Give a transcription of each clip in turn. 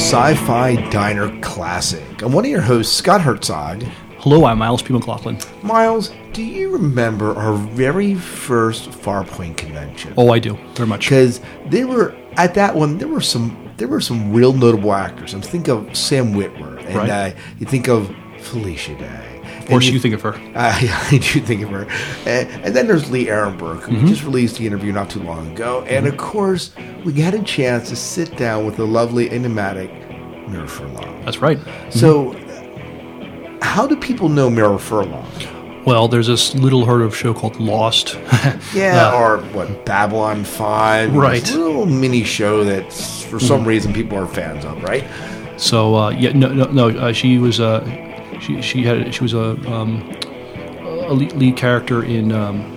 Welcome to the Sci Fi Diner Classic. I'm one of your hosts, Scott Herzog. Hello, I'm Miles P. McLaughlin. Miles, do you remember our very first Farpoint convention? Oh, I do very much. Because there were at that one, there were some there were some real notable actors. I'm think of Sam Witwer, and Right. uh, you think of Felicia Day. Of course, you think of her. Uh, yeah, I do think of her. And, and then there's Lee Ehrenberg, Mm-hmm. who just released the interview not too long ago. And of course, we had a chance to sit down with the lovely, enigmatic Mira Furlan. That's right. So, how do people know Mira Furlan? Well, there's this little heard of show called Lost. Yeah, Uh, or what, Babylon 5? Right. Little mini show that, for some reason, people are fans of, right? so uh, yeah, no, no, no. Uh, she was uh, she she had she was a um, a lead, lead character in um,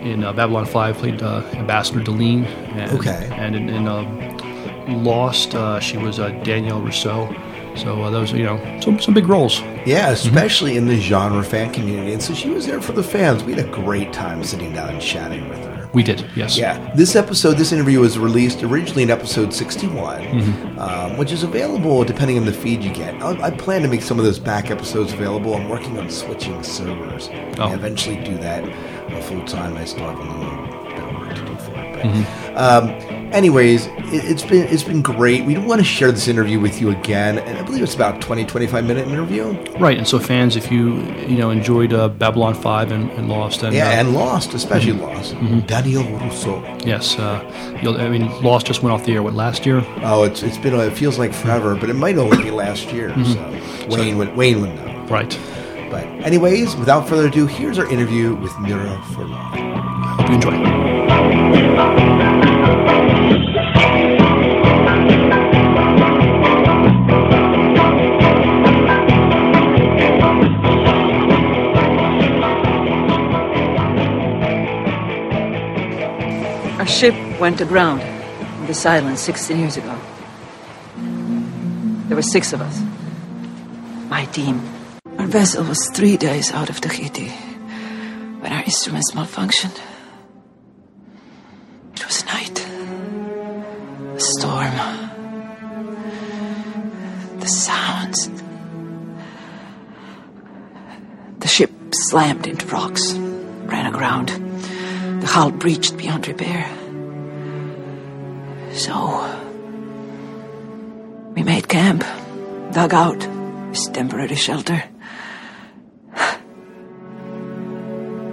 in uh, Babylon Five. Played uh, Ambassador Delenn. And, Okay. And in, in um, Lost, uh, she was uh, Danielle Rousseau. So uh, those you know some some big roles. Yeah, especially in the genre fan community. And so she was there for the fans. We had a great time sitting down and chatting with her. We did, yes. Yeah, this episode, this interview was released originally in episode 61, um, which is available depending on the feed you get. I, I plan to make some of those back episodes available. I'm working on switching servers. Oh. I eventually do that uh, full time. I still have a little bit of work to do for it. But, um, anyways, it, it's been it's been great. We want to share this interview with you again, and I believe it's about 20, 25 minute interview. Right, and so fans, if you you know enjoyed uh, Babylon Five and, and Lost, and Yeah, uh, and Lost, especially Lost. Danielle Rousseau. yes, uh, you'll, I mean Lost just went off the air what last year. Oh, it's it's been it feels like forever, but it might only be last year. So Wayne would Wayne would know. Right. But anyways, without further ado, here's our interview with Mira Furlan. Hope you enjoy. Went aground in this island 16 years ago. There were six of us. My team. Our vessel was three days out of Tahiti when our instruments malfunctioned. It was night. A storm. The sounds. The ship slammed into rocks, ran aground. The hull breached beyond repair. So, we made camp, dug out this temporary shelter.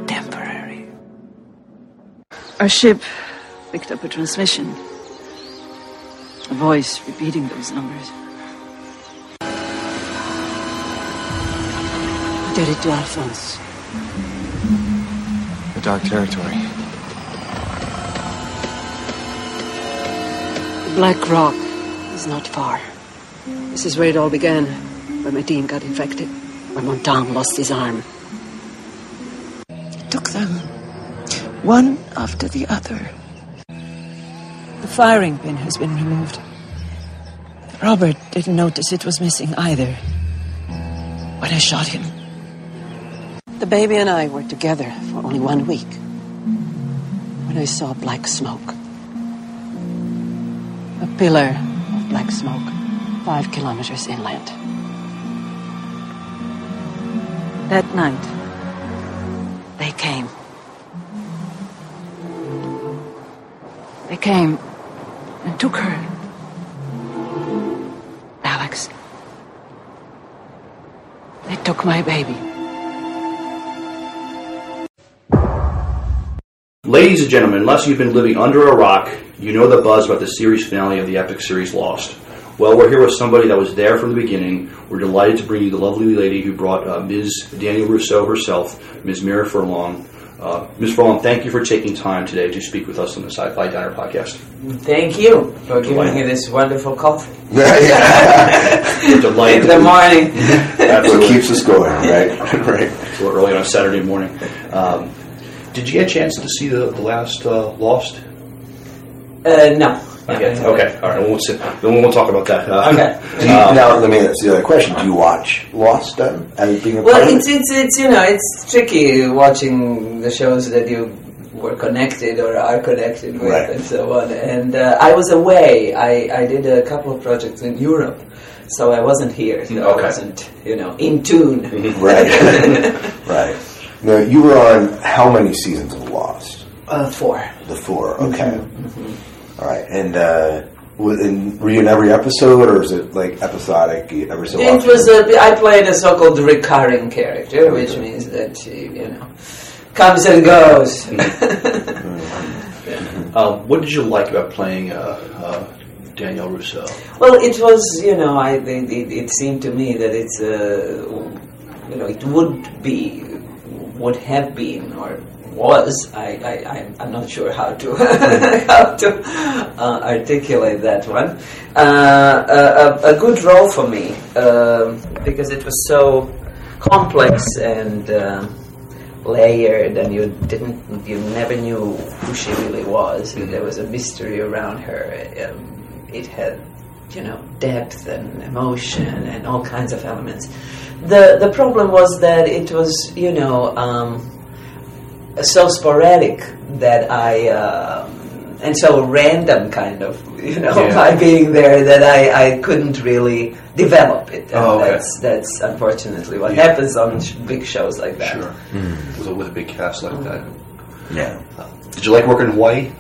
temporary. Our ship picked up a transmission, a voice repeating those numbers. I did it to Alphonse. The dark territory. Black Rock is not far. This is where it all began, when my team got infected, when Montand lost his arm. It took them, one after the other. The firing pin has been removed. Robert didn't notice it was missing either. When I shot him. The baby and I were together for only one week. When I saw black smoke. A pillar of black smoke, five kilometers inland. That night, they came. They came and took her. Alex. They took my baby. Ladies and gentlemen, unless you've been living under a rock, you know the buzz about the series finale of the epic series Lost. Well, we're here with somebody that was there from the beginning. We're delighted to bring you the lovely lady who brought uh, Ms. Danielle Rousseau herself, Ms. Mira Furlan. Uh, Ms. Furlan, thank you for taking time today to speak with us on the Sci-Fi Diner podcast. Thank you for giving me this wonderful coffee We're delighted in the morning. That's what keeps us going, right? right. so early on a Saturday morning. Um, did you get a chance to see the, the last uh, Lost? Uh, no. Not yet. Okay, all right. We won't sit, then we won't talk about that. Uh, Okay. Do you, now, let me ask the other question. Do you watch Lost then? As being a Well, part of it's, it's it's you know it's tricky watching the shows that you were connected or are connected with, Right. and so on. And uh, I was away. I, I did a couple of projects in Europe, so I wasn't here. So Okay. I wasn't, you know, in tune. Right. right. Now, you were on how many seasons of Lost? Uh, four. The four. Okay. All right. And uh, was- and were you in every episode, or is it like episodic every so It often? was a, I played a so-called recurring character, which means that she, you know, comes and goes. Um, what did you like about playing uh, uh, Danielle Rousseau? Well, it was, you know, I it, it, it seemed to me that it's, uh, you know, it would be, would have been, or was. I, I I'm- I'm not sure how to how to uh, articulate that one. Uh, a, a, good role for me um, because it was so complex and. Uh, layered and you didn't you never knew who she really was and there was a mystery around her um, it had you know depth and emotion and all kinds of elements the the problem was that it was you know um, so sporadic that I um, and so random kind of you know Yeah. by being there that I, I couldn't really develop it and Oh, okay. that's that's unfortunately what Yeah. happens on sh- big shows like that Sure. With, a, with a big cast like that. yeah. Did you like working in Hawaii?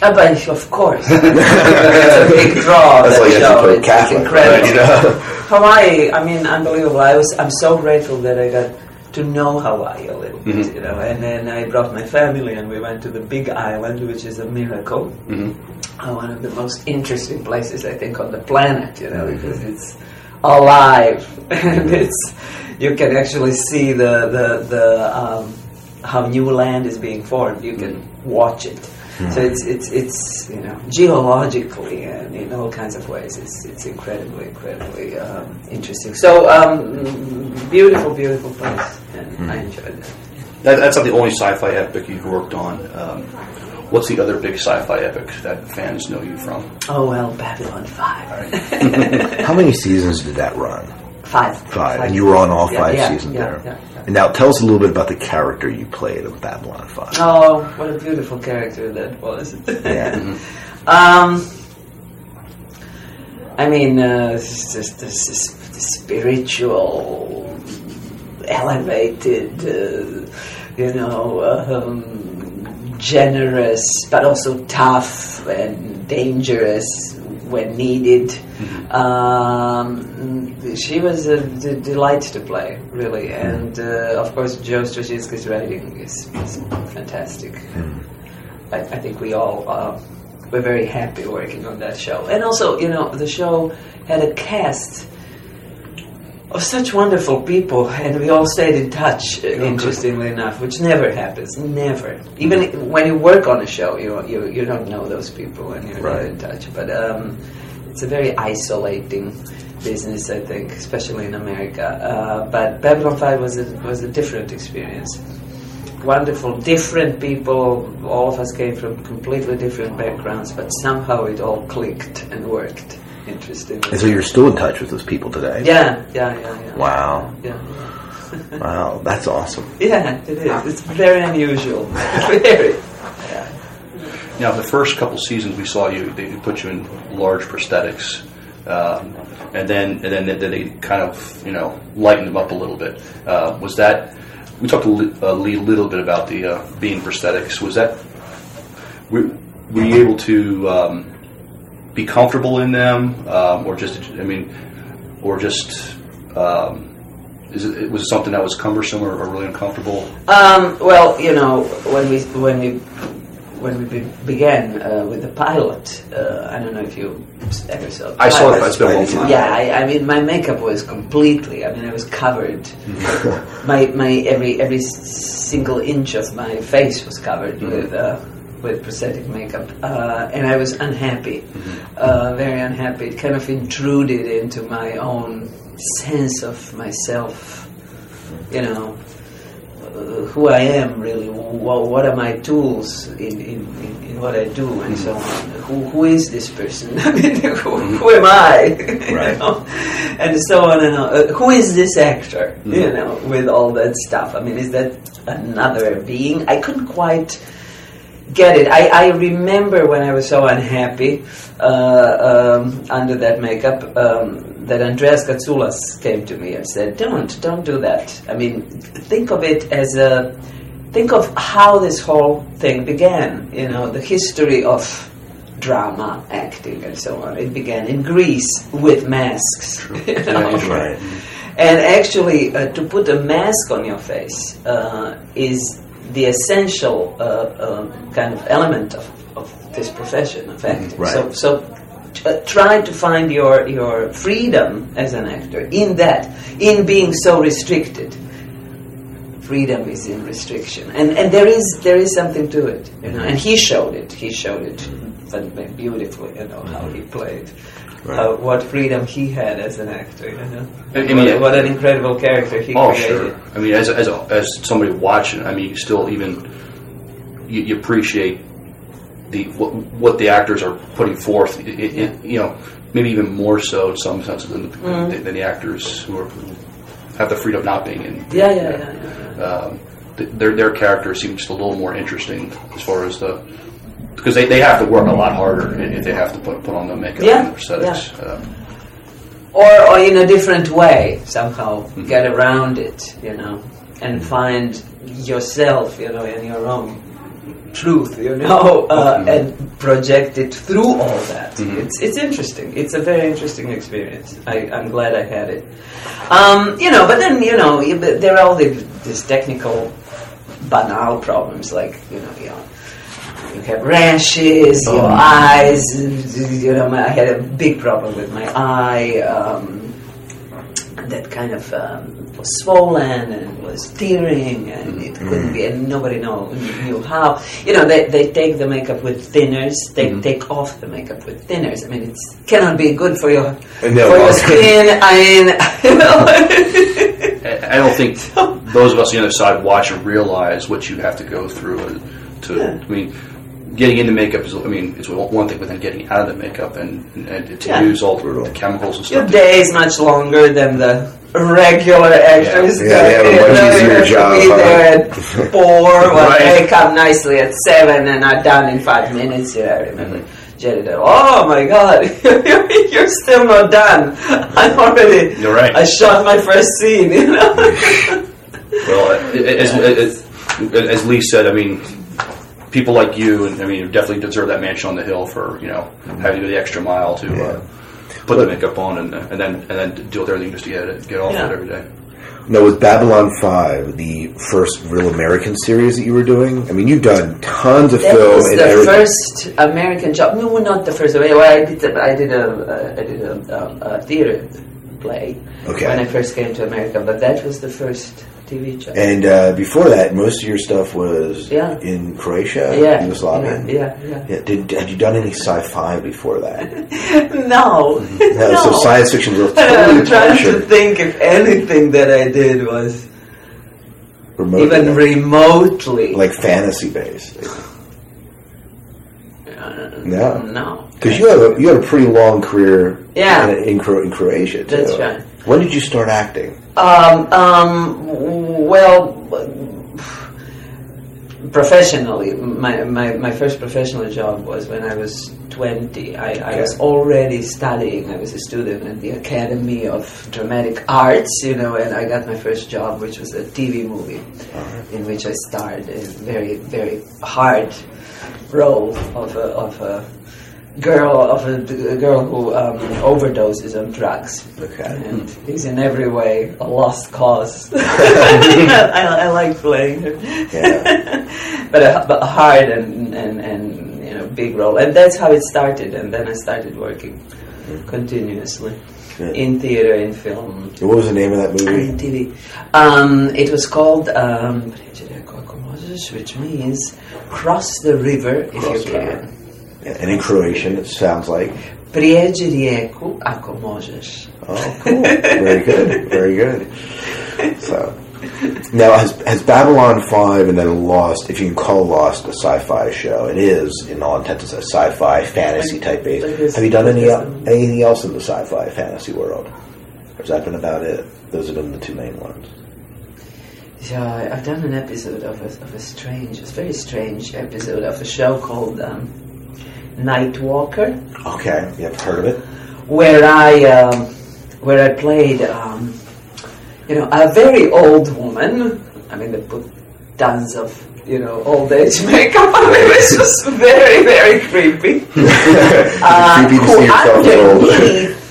Uh, but of course it's a big draw That's that like you have to show it's, Catholic, incredible right? You know? Hawaii, I mean, unbelievable. I was, I'm so grateful that I got to know Hawaii a little bit, Mhm. you know. And then I brought my family, and we went to the Big Island, which is a miracle. Mm-hmm. Uh, one of the most interesting places, I think, on the planet, you know, because it's alive and it's you can actually see the the the um, how new land is being formed. You can watch it. So it's it's it's you know geologically and in all kinds of ways it's it's incredibly incredibly um, interesting. So um, beautiful beautiful place and I enjoyed it. That, that's not the only sci-fi epic you've worked on. Um, what's the other big sci-fi epic that fans know you from? Oh well, Babylon Five. How many seasons did that run? Five. Five. And you were on all Yeah, five yeah, seasons yeah, there. And now tell us a little bit about the character you played of Babylon 5. Oh, what a beautiful character that was. Yeah. Um, I mean, uh, this, this, this spiritual, elevated, uh, you know, um, generous, but also tough and dangerous when needed. Um, she was a d- delight to play, really, and uh, of course, Joe Straczynski's writing is, is fantastic. I, I think we all uh, were very happy working on that show. And also, you know, the show had a cast of such wonderful people, and we all stayed in touch. uh, interestingly enough, which never happens. Never. Even when you work on a show, you you, you don't know those people, and you're not in touch. But um, it's a very isolating business, I think, especially in America. Uh, but Babylon Five was a, was a different experience wonderful, different people. All of us came from completely different backgrounds, but somehow it all clicked and worked. Interestingly. And so you're still in touch with those people today? yeah, yeah, yeah, yeah. Wow. Yeah, Wow, that's awesome. yeah, it is. It's very unusual. very. Now, the first couple seasons we saw you, they put you in large prosthetics, um, and then and then they, they kind of you know lightened them up a little bit. Uh, was that? We talked to Lee, uh, Lee a little bit about the uh, being prosthetics. Was that? Were, were you able to um, be comfortable in them, um, or just? I mean, or just? Um, is it, was it something that was cumbersome or, or really uncomfortable? Um, well, you know, when we when we when we be- began uh, with the pilot, uh, I don't know if you ever saw. the I saw it. It's been a long time. Yeah, I, I mean, my makeup was completely. I mean, I was covered. my my every every single inch of my face was covered with uh, with prosthetic makeup, uh, and I was unhappy, uh, very unhappy. It kind of intruded into my own sense of myself. You know, uh, who I am really. What, what are my tools in, in, in, in what I do and so on. Who, who is this person? I mean, who, who am I? Right. know? And so on and on. Uh, who is this actor? You know, with all that stuff. I mean, is that another being? I couldn't quite get it. I, I remember when I was so unhappy uh, um, under that makeup um, that Andreas Katsoulas came to me and said, "Don't, don't do that. I mean, think of it as a." Think of how this whole thing began. You know, the history of drama, acting, and so on. It began in Greece with masks. you know? Right. And actually, uh, to put a mask on your face uh, is the essential uh, um, kind of element of, of this profession of acting. right. So, so uh, try to find your, your freedom as an actor in that, in being so restricted. Freedom is in restriction, and and there is there is something to it, you know. And he showed it. He showed it beautifully, you know, how he played, how, what freedom he had as an actor, you know. I- mean, what, what an incredible character he Oh, created. sure. I mean, as as as somebody watching, I mean, you still even you, you appreciate the what, what the actors are putting forth. It, it, it- you know, maybe even more so in some senses than the, Mm. than the actors who, are, who have the freedom of not being in. Yeah, yeah, yeah. yeah. Um, th- their their character seems just a little more interesting as far as the because they, they have to work a lot harder if they have to put put on the makeup Yeah, and the prosthetics. Uh, or, or in a different way somehow get around it you know and find yourself you know in your own truth you know uh, and project it through all that. It's, it's interesting. It's a very interesting experience. I, i'm glad i had it. Um, you know but then you know there are all the, these technical banal problems like you know you know you have rashes, your eyes. You know, my, I had a big problem with my eye. Um, that kind of um, was swollen and was tearing, and it couldn't be, and nobody know, knew how. You know, they, they take the makeup with thinners. They take off the makeup with thinners. I mean, it cannot be good for your No, for your skin. I mean, you know. I don't think those of us on the other side watch and realize what you have to go through to. Yeah. I mean, getting into makeup is. I mean, it's one thing, but then getting out of the makeup and and to Yeah. use all the chemicals and Your stuff. day is much longer than the regular actors. Yeah, they have a much easier to job, Be there at four, well, Right. they come nicely at seven and are done in five minutes. Yeah, I remember. Mm-hmm. Jerry, did, oh my God, you're still not done. I'm already. You're right. I shot my first scene. You know. Well, uh, as, as, as Lee said, I mean, people like you, and I mean, you definitely deserve that mansion on the hill for you know having to go the extra mile to Yeah. uh, put the makeup on and, uh, and then and then deal with everything just to get it get off Yeah. it every day. Now, with Babylon 5 the first real American series that you were doing? I mean, you've done tons of That film was and the everything. first American job. No, not the first. Well, I did. A, I did a. Uh, did a, um, a theater play Okay. when I first came to America, but that was the first TV job. And uh, before that, most of your stuff was Yeah. in Croatia, yeah, Yugoslavia. yeah, yeah, Yeah, Did, had you done any sci-fi before that? yeah. No, No, so science fiction was totally I'm trying to think if anything that I did was Remotely, even remotely. like fantasy based. Uh, No. no. Because you had a you had a pretty long career Yeah. in, in, Cro- in Croatia. Too. That's right. When did you start acting? Um, um, well, professionally, my, my, my first professional job was when I was 20. I, I was already studying. I was a student at the Academy of Dramatic Arts, you know, and I got my first job, which was a TV movie uh-huh. in which I starred a very, very hard role of a, of a girl of a, a girl who um, overdoses on drugs Okay. and is in every way a lost cause. I, I like playing her, Yeah. but a, but a hard and, and and you know big role, and that's how it started. And then I started working continuously Yeah. in theater, in film, what was the name of that movie? in TV. Um, it was called um, which means cross the river if Cross you the can. And in Croatian, it sounds like. Prijeđi rijeku ako možeš. Oh, cool. Very good. Very good. So, now has has Babylon Five and then Lost, if you can call Lost a sci-fi show, it is in all intents a sci-fi fantasy type base. Like Have you done any anything else in the sci-fi fantasy world? Or has that been about it? Those have been the two main ones. Yeah, I've done an episode of a, of a strange, a very strange episode of a show called um, Night Walker, Okay, yeah, I've heard of it. where I um, where I played, um, you know, a very old woman. I mean, they put tons of you know old age makeup. I mean, it was just very very creepy. Uh, creepy to see yourself old.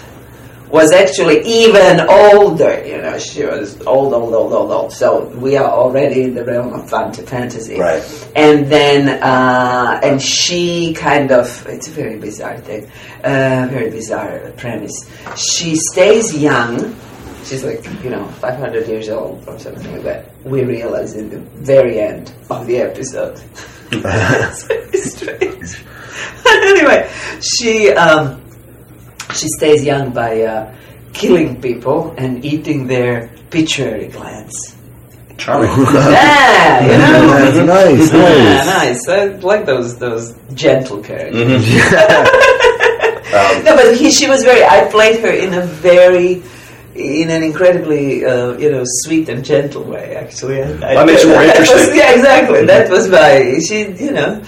Was actually even older. You know, she was old, old, old, old, old. So we are already in the realm of fantasy. Right. And then, uh, and she kind of, it's a very bizarre thing, uh, very bizarre premise. She stays young. She's like, you know, 500 years old or something like that. We realize in the very end of the episode. it's very strange. anyway, she, um, she stays young by uh, killing people and eating their pituitary glands. Charming. yeah, you know. That's nice, Yeah, nice. nice. I like those those gentle characters. Um, No, but he, she was very. I played her in a very, in an incredibly, uh, you know, sweet and gentle way. Actually, I, I- That makes it more that was- interesting. yeah, exactly. That was my. She, you know,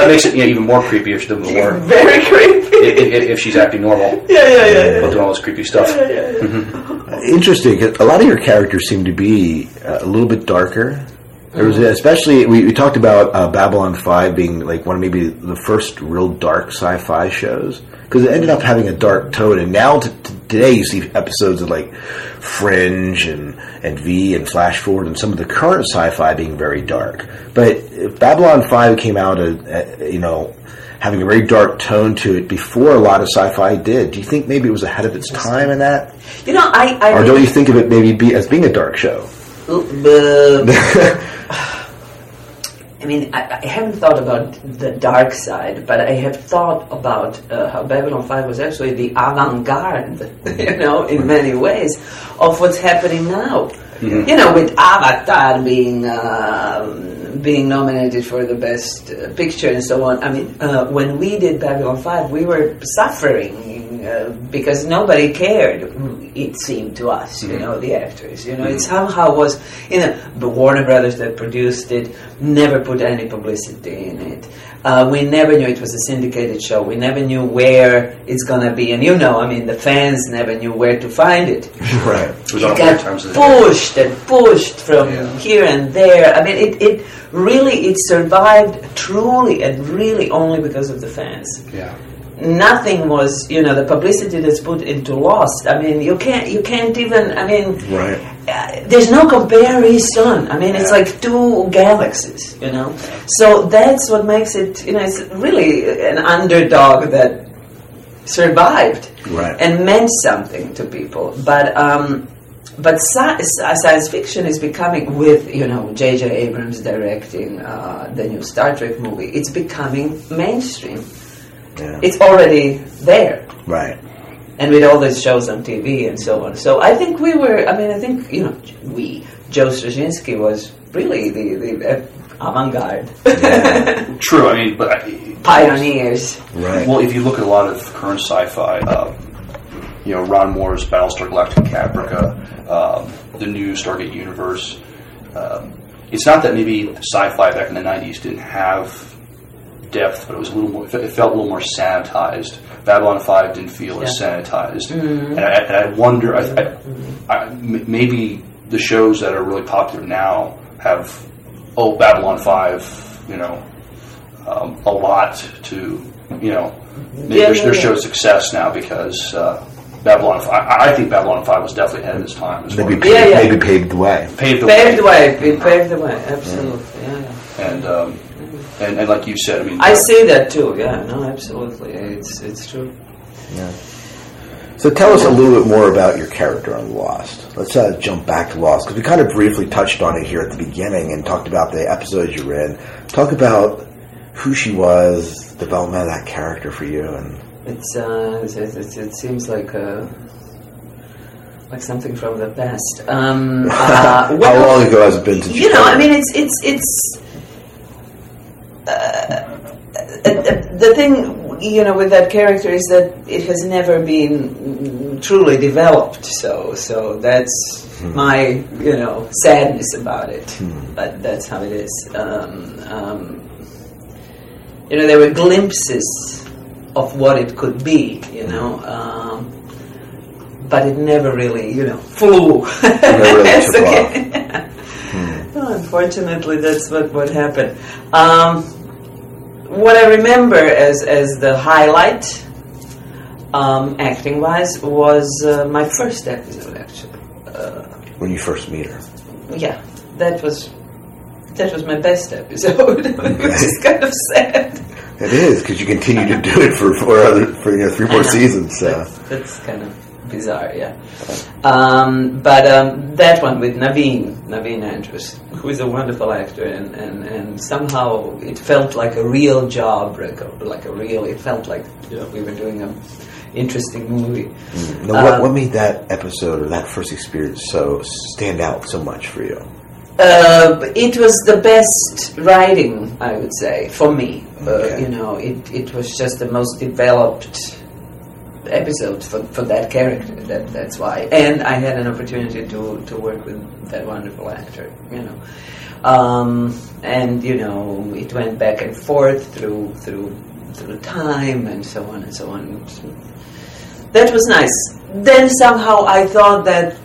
that makes it you know, even more creepy if, the more, very creepy. if, if, if she's acting normal, Yeah, yeah, yeah. but doing all this creepy stuff. yeah, yeah, yeah. Interesting. 'cause A lot of your characters seem to be uh, a little bit darker. There was especially we, we talked about uh, Babylon Five being like one of maybe the first real dark sci-fi shows because it ended up having a dark tone. And now t- t- today you see episodes of like Fringe and and V and Flash Forward and some of the current sci-fi being very dark. But if Babylon Five came out, uh, uh, you know. Having a very dark tone to it before a lot of sci-fi did. Do you think maybe it was ahead of its time in that? You know, I. I Or don't you think of it maybe be, as being a dark show? Uh, I mean, I, I haven't thought about the dark side, but I have thought about uh, how Babylon 5 was actually the avant garde, you know, in many ways, of what's happening now. You know, with Avatar being um being nominated for the best uh, picture and so on. I mean, uh, when we did Babylon 5, we were suffering uh, because nobody cared, it seemed to us, you know, the actors. You know, it somehow was, you know, the Warner Brothers that produced it never put any publicity in it. Uh, we never knew it was a syndicated show. We never knew where it's gonna be, and you know, I mean, the fans never knew where to find it. Right. It was It got terms of the pushed and pushed from Yeah. here and there. I mean, it, it really it survived truly and really only because of the fans Yeah. nothing was you know the publicity that's put into lost i mean you can't you can't even i mean Right. uh, there's no comparison i mean it's like two galaxies you know so that's what makes it you know it's really an underdog that survived Right. and meant something to people but um but sci- sci- science fiction is becoming with you know J.J. Abrams directing uh, the new Star Trek movie. It's becoming mainstream. Yeah. It's already there, Right. and with all these shows on TV and so on. So I think we were. I mean, I think you know we. Joe Straczynski was really the the avant-garde True. I mean, but I, pioneers. Right. Well, if you look at a lot of current sci-fi, uh, you know, Ron Moore's Battlestar Galactica, Caprica, um, the new Stargate universe. Um, it's not that maybe sci-fi back in the '90s didn't have depth, but it was a little more. It felt a little more sanitized. Babylon Five didn't feel as sanitized, and, I, and I wonder. I, I, maybe the shows that are really popular now have oh Babylon Five, you know, um, a lot to you know. Maybe Yeah, their, yeah, their yeah. show's success now because uh, Babylon Five. I, I think Babylon Five was definitely ahead of its time. As Maybe paved, Yeah, yeah. maybe paved the way. paved the Paved the way. way. It paved the way. Absolutely. Yeah. yeah. And, um, and and like you said, I mean, I see that too. Yeah. No. Absolutely. It's it's true. Yeah. So tell us a little bit more about your character on Lost. Let's uh, jump back to Lost because we kind of briefly touched on it here at the beginning and talked about the episodes you were in. Talk about who she was, development of that character for you, and It's, uh, it's, it's, it seems like uh, like something from the past. Um, uh, how long ago has it been since you know, I mean, it's it's it's. Uh, uh, the thing, you know, with that character is that it has never been truly developed. So, so that's my you know sadness about it. But that's how it is. Um, um, you know, there were glimpses of what it could be. You know. Um, but it never really, you know, flew. really It's took okay. Well, unfortunately, that's what, what happened. Um, what I remember as, as the highlight, um, acting wise, was uh, my first episode, actually. Uh, When you first meet her. yeah, that was. That was my best episode, which is kind of sad. It is because you continue to do it for four other for you know three more know. seasons. So That's, that's kind of bizarre, yeah. Um, but um, that one with Naveen, Naveen Andrews, who is a wonderful actor, and, and, and somehow it felt like a real job, like a, like a real. It felt like you know we were doing a interesting movie. now, what, Um, what made that episode or that first experience so stand out so much for you? Uh, it was the best writing, I would say, for me. Uh, you know, it, it was just the most developed episode for, for that character. That that's why. And I had an opportunity to to work with that wonderful actor. You know, um, and you know, it went back and forth through through through time and so on and so on. That was nice. Then somehow I thought that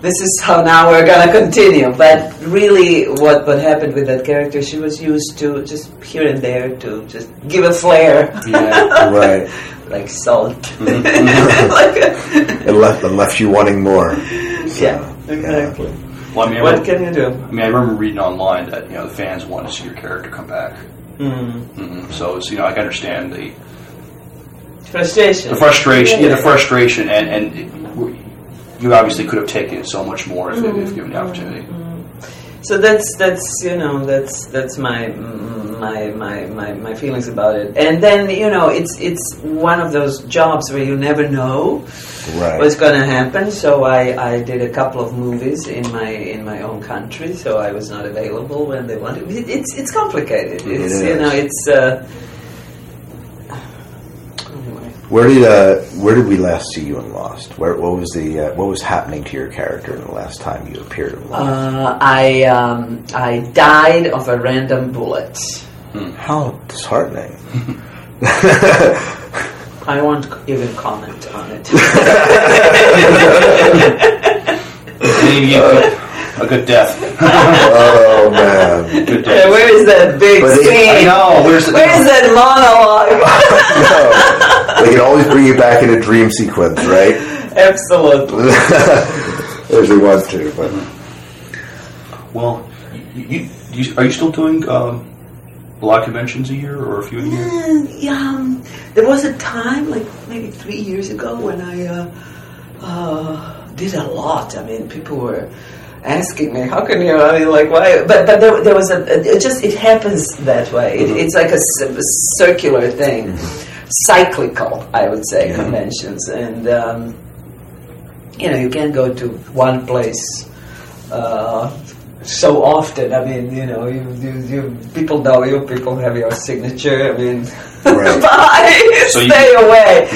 this is how now we're gonna continue. But really, what what happened with that character? She was used to just here and there to just give a flair, Yeah. right, like salt. Mm-hmm. like it left it left you wanting more. So, yeah, exactly. Well, I mean, I What remember, can you do? I mean, I remember reading online that you know the fans want to see your character come back. Mm. hmm So it's you know I can understand the Frustration. the frustration, yeah, the frustration, and and it, you obviously could have taken it so much more if, if given the opportunity. So that's that's you know that's that's my my, my my my feelings about it. And then you know it's it's one of those jobs where you never know right. what's going to happen. So I, I did a couple of movies in my in my own country. So I was not available when they wanted. It, it's it's complicated. It It's you know it's. Uh, anyway. Where did uh, where did we last see you in Lost? Where what was the uh, what was happening to your character in the last time you appeared in Lost? Uh, I um, I died of a random bullet. How disheartening! I won't even comment on it. And you a good death. oh man, Good Yeah, death. where is that big But it- scene? I know. Where's the, Where is that monologue? no. They can always bring you back in a dream sequence, right? Absolutely. If they want to, but Well, you, you, you, are you still doing um, a lot of conventions a year or a few a year? Uh, yeah, um, there was a time, like maybe three years ago, when I uh, uh, did a lot. I mean, people were asking me, "How can you?" I mean, like, why? But but there, there was a it just it happens that way. It, it's like a circular thing, cyclical, I would say, conventions, and um, you know, you can't go to one place. Uh, so often, I mean, you know, you, you, you people know you, people have your signature. I mean, Right. bye, So you- stay away.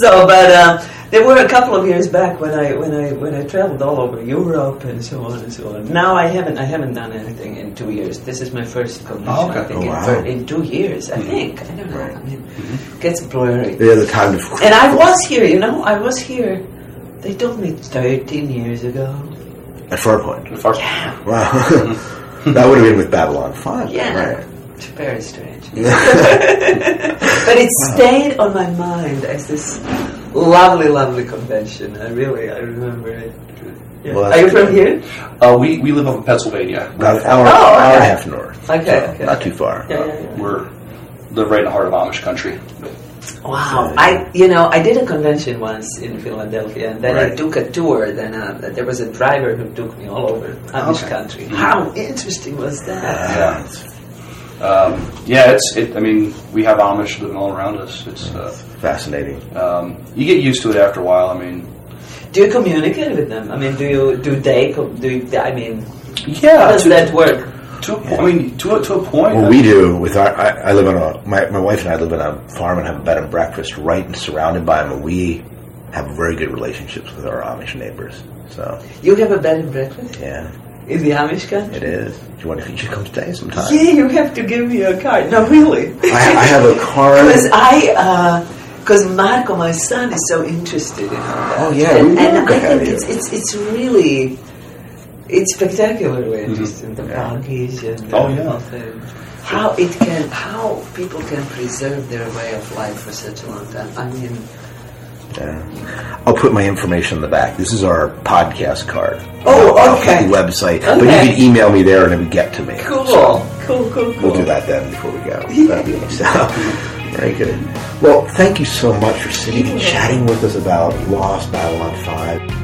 So, but um, there were a couple of years back when I when I when I traveled all over Europe and so on and so on. Now I haven't I haven't done anything in two years. This is my first convention. Oh, okay. I think Oh, in, wow. fir- in two years. I mm-hmm. think I don't know. I mean, it gets blurry. yeah, the time to. And I was here, you know, I was here. They told me 13 years ago. at Farpoint. If Yeah. Wow, that would have been with Babylon Five. Yeah. right. It's very strange. but it stayed on my mind as this lovely, lovely convention. I really, I remember it. Yeah. Well, Are you that's from here? Uh, we, we live up in Pennsylvania. About an hour, Oh, hour and a half north. Okay, So, okay. Not too far. Yeah, yeah, yeah. We're live right in the heart of Amish country. Wow, I you know I did a convention once in Philadelphia, and then I took a tour. Then uh, there was a driver who took me all over Amish Okay. country. How interesting was that? Yeah. Um, yeah, it's. It, I mean, we have Amish living all around us. It's. Uh, Fascinating. um, you get used to it after a while. I mean, Do you communicate with them? I mean, do you do they co- do? You, I mean, yeah. how does to, that work? To, a- I mean, to a, to a point. What we do with our, I, I live on a, my, my wife and I live on a farm and have a bed and breakfast right and surrounded by them. And we have very good relationships with our Amish neighbors. So You have a bed and breakfast yeah, in the Amish country? it is. Do you want to? You should come stay sometime. Yeah, you have to give me a card. No, really. I, I have a card. Because I, uh, because Marco, my son, is so interested in all that. Oh, yeah, and, we and to I have think you. it's it's it's really, it's spectacularly mm-hmm. interesting. The baggage oh, and Oh, yeah. everything. how it can, how people can preserve their way of life for such a long time. I mean, Yeah. I'll put my information in the back. This is our podcast card. Oh, I'll okay. the website, but you can email me there and it would get to me. cool, So cool, cool, cool. we'll do that then before we go. That'd be nice. So, very good. Well, thank you so much for sitting and chatting with us about Lost Babylon Five.